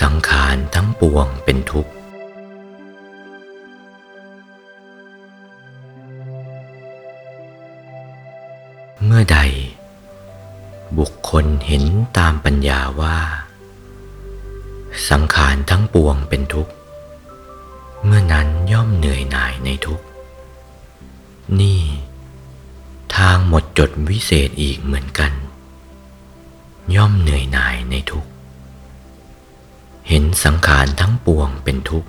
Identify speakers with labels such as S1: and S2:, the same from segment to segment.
S1: สังขารทั้งปวงเป็นทุกข์ เมื่อใด บุคคลเห็นตามปัญญาว่า สังขารทั้งปวงเป็นทุกข์ เมื่อนั้นย่อมเหนื่อยหน่ายในทุกข์ นี่ ทางหมดจดวิเศษอีกเหมือนกัน ย่อมเหนื่อยหน่ายในทุกข์ เห็นสังขารทั้งปวงเป็นทุกข์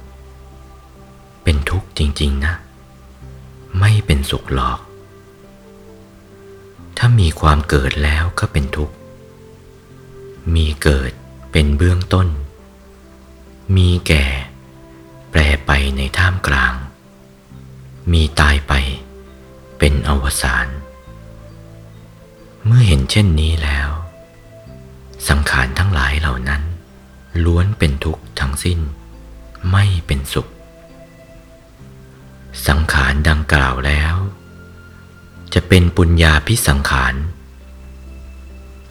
S1: เป็นทุกข์จริง ๆ นะ ไม่เป็นสุขหรอก ถ้ามีความเกิดแล้วก็เป็นทุกข์ มีเกิดเป็นเบื้องต้น มีแก่ แปรไปในท่ามกลาง มีตายไป เป็นอวสาน เมื่อเห็นเช่นนี้แล้ว สังขารทั้งหลายเหล่านั้น ล้วนเป็นทุกข์ทั้งสิ้น ไม่เป็นสุข สังขารดังกล่าวแล้ว จะเป็นปุญญาพิสังขาร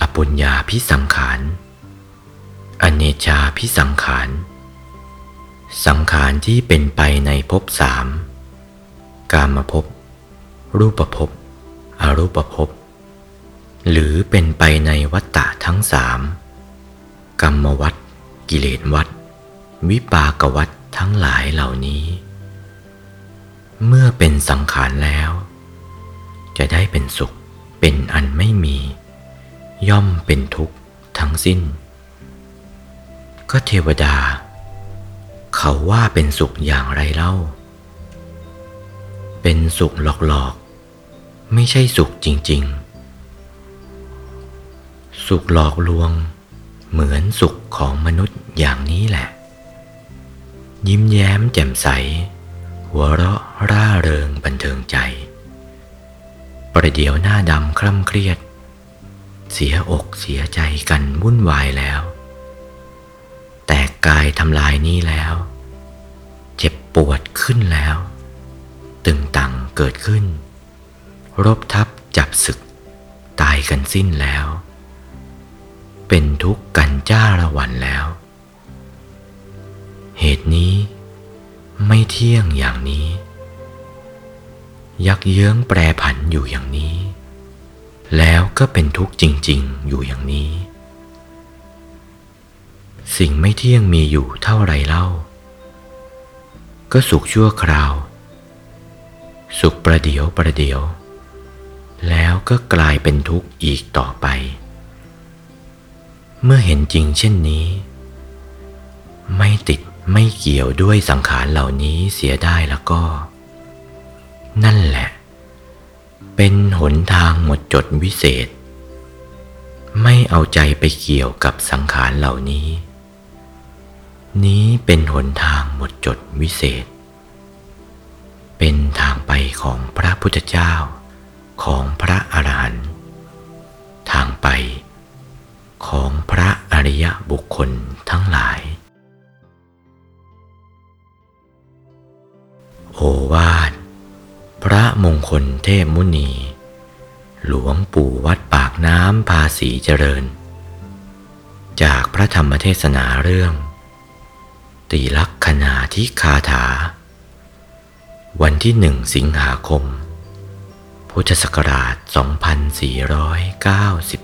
S1: อปุญญาพิสังขาร อเนชาพิสังขาร สังขารที่เป็นไปในภพสามกามภพ รูปภพ อรูปภพ หรือเป็นไปในวัฏฏะทั้งสามกรรมวัฏ กิเลสวัฏวิปากวัฏทั้งหลายเหล่านี้ เมื่อเป็นสังขารแล้ว จะได้เป็นสุขเป็นอันไม่มี ย่อมเป็นทุกข์ทั้งสิ้น ก็เทวดา เขาว่าเป็นสุขอย่างไรเล่า เป็นสุขหลอกๆ ไม่ใช่สุขจริงๆ สุขหลอกลวง เหมือนสุขของมนุษย์อย่างนี้แหละ ยิ้มแย้มแจ่มใส หัวเราะร่าเริงบันเทิงใจ ประเดี๋ยวหน้าดำคร่ำเครียด เสียอกเสียใจกันวุ่นวายแล้ว แตกกายทำลายนี้แล้ว เจ็บปวดขึ้นแล้ว ตึงตังเกิดขึ้น รบทับจับศึก ตายกันสิ้นแล้ว เป็นทุกข์กันจ้าระวันแล้ว เหตุนี้ไม่เที่ยงอย่างนี้ ยักเยื้องแปรผันอยู่อย่างนี้ แล้วก็เป็นทุกข์จริง ๆ อยู่อย่างนี้ สิ่งไม่เที่ยงมีอยู่เท่าไรเล่า ก็สุขชั่วคราว สุขประเดียวประเดียว แล้วก็กลายเป็นทุกข์อีกต่อไป เมื่อเห็นจริงเช่นนี้ ไม่ติดไม่เกี่ยวด้วยสังขารเหล่านี้เสียได้แล้วก็ นั่นแหละ เป็นหนทางหมดจดวิเศษ ไม่เอาใจไปเกี่ยวกับสังขารเหล่านี้ นี้เป็นหนทางหมดจดวิเศษ เป็นทางไปของพระพุทธเจ้าของพระอรหันต์ทางไป ของพระอริยบุคคลทั้งหลาย โอวาท พระมงคลเทพมุนี หลวงปู่วัดปากน้ำภาษีเจริญ จากพระธรรมเทศนาเรื่อง ตีลักษณาทิคาถา วันที่หนึ่งสิงหาคม พุทธศักราช 2493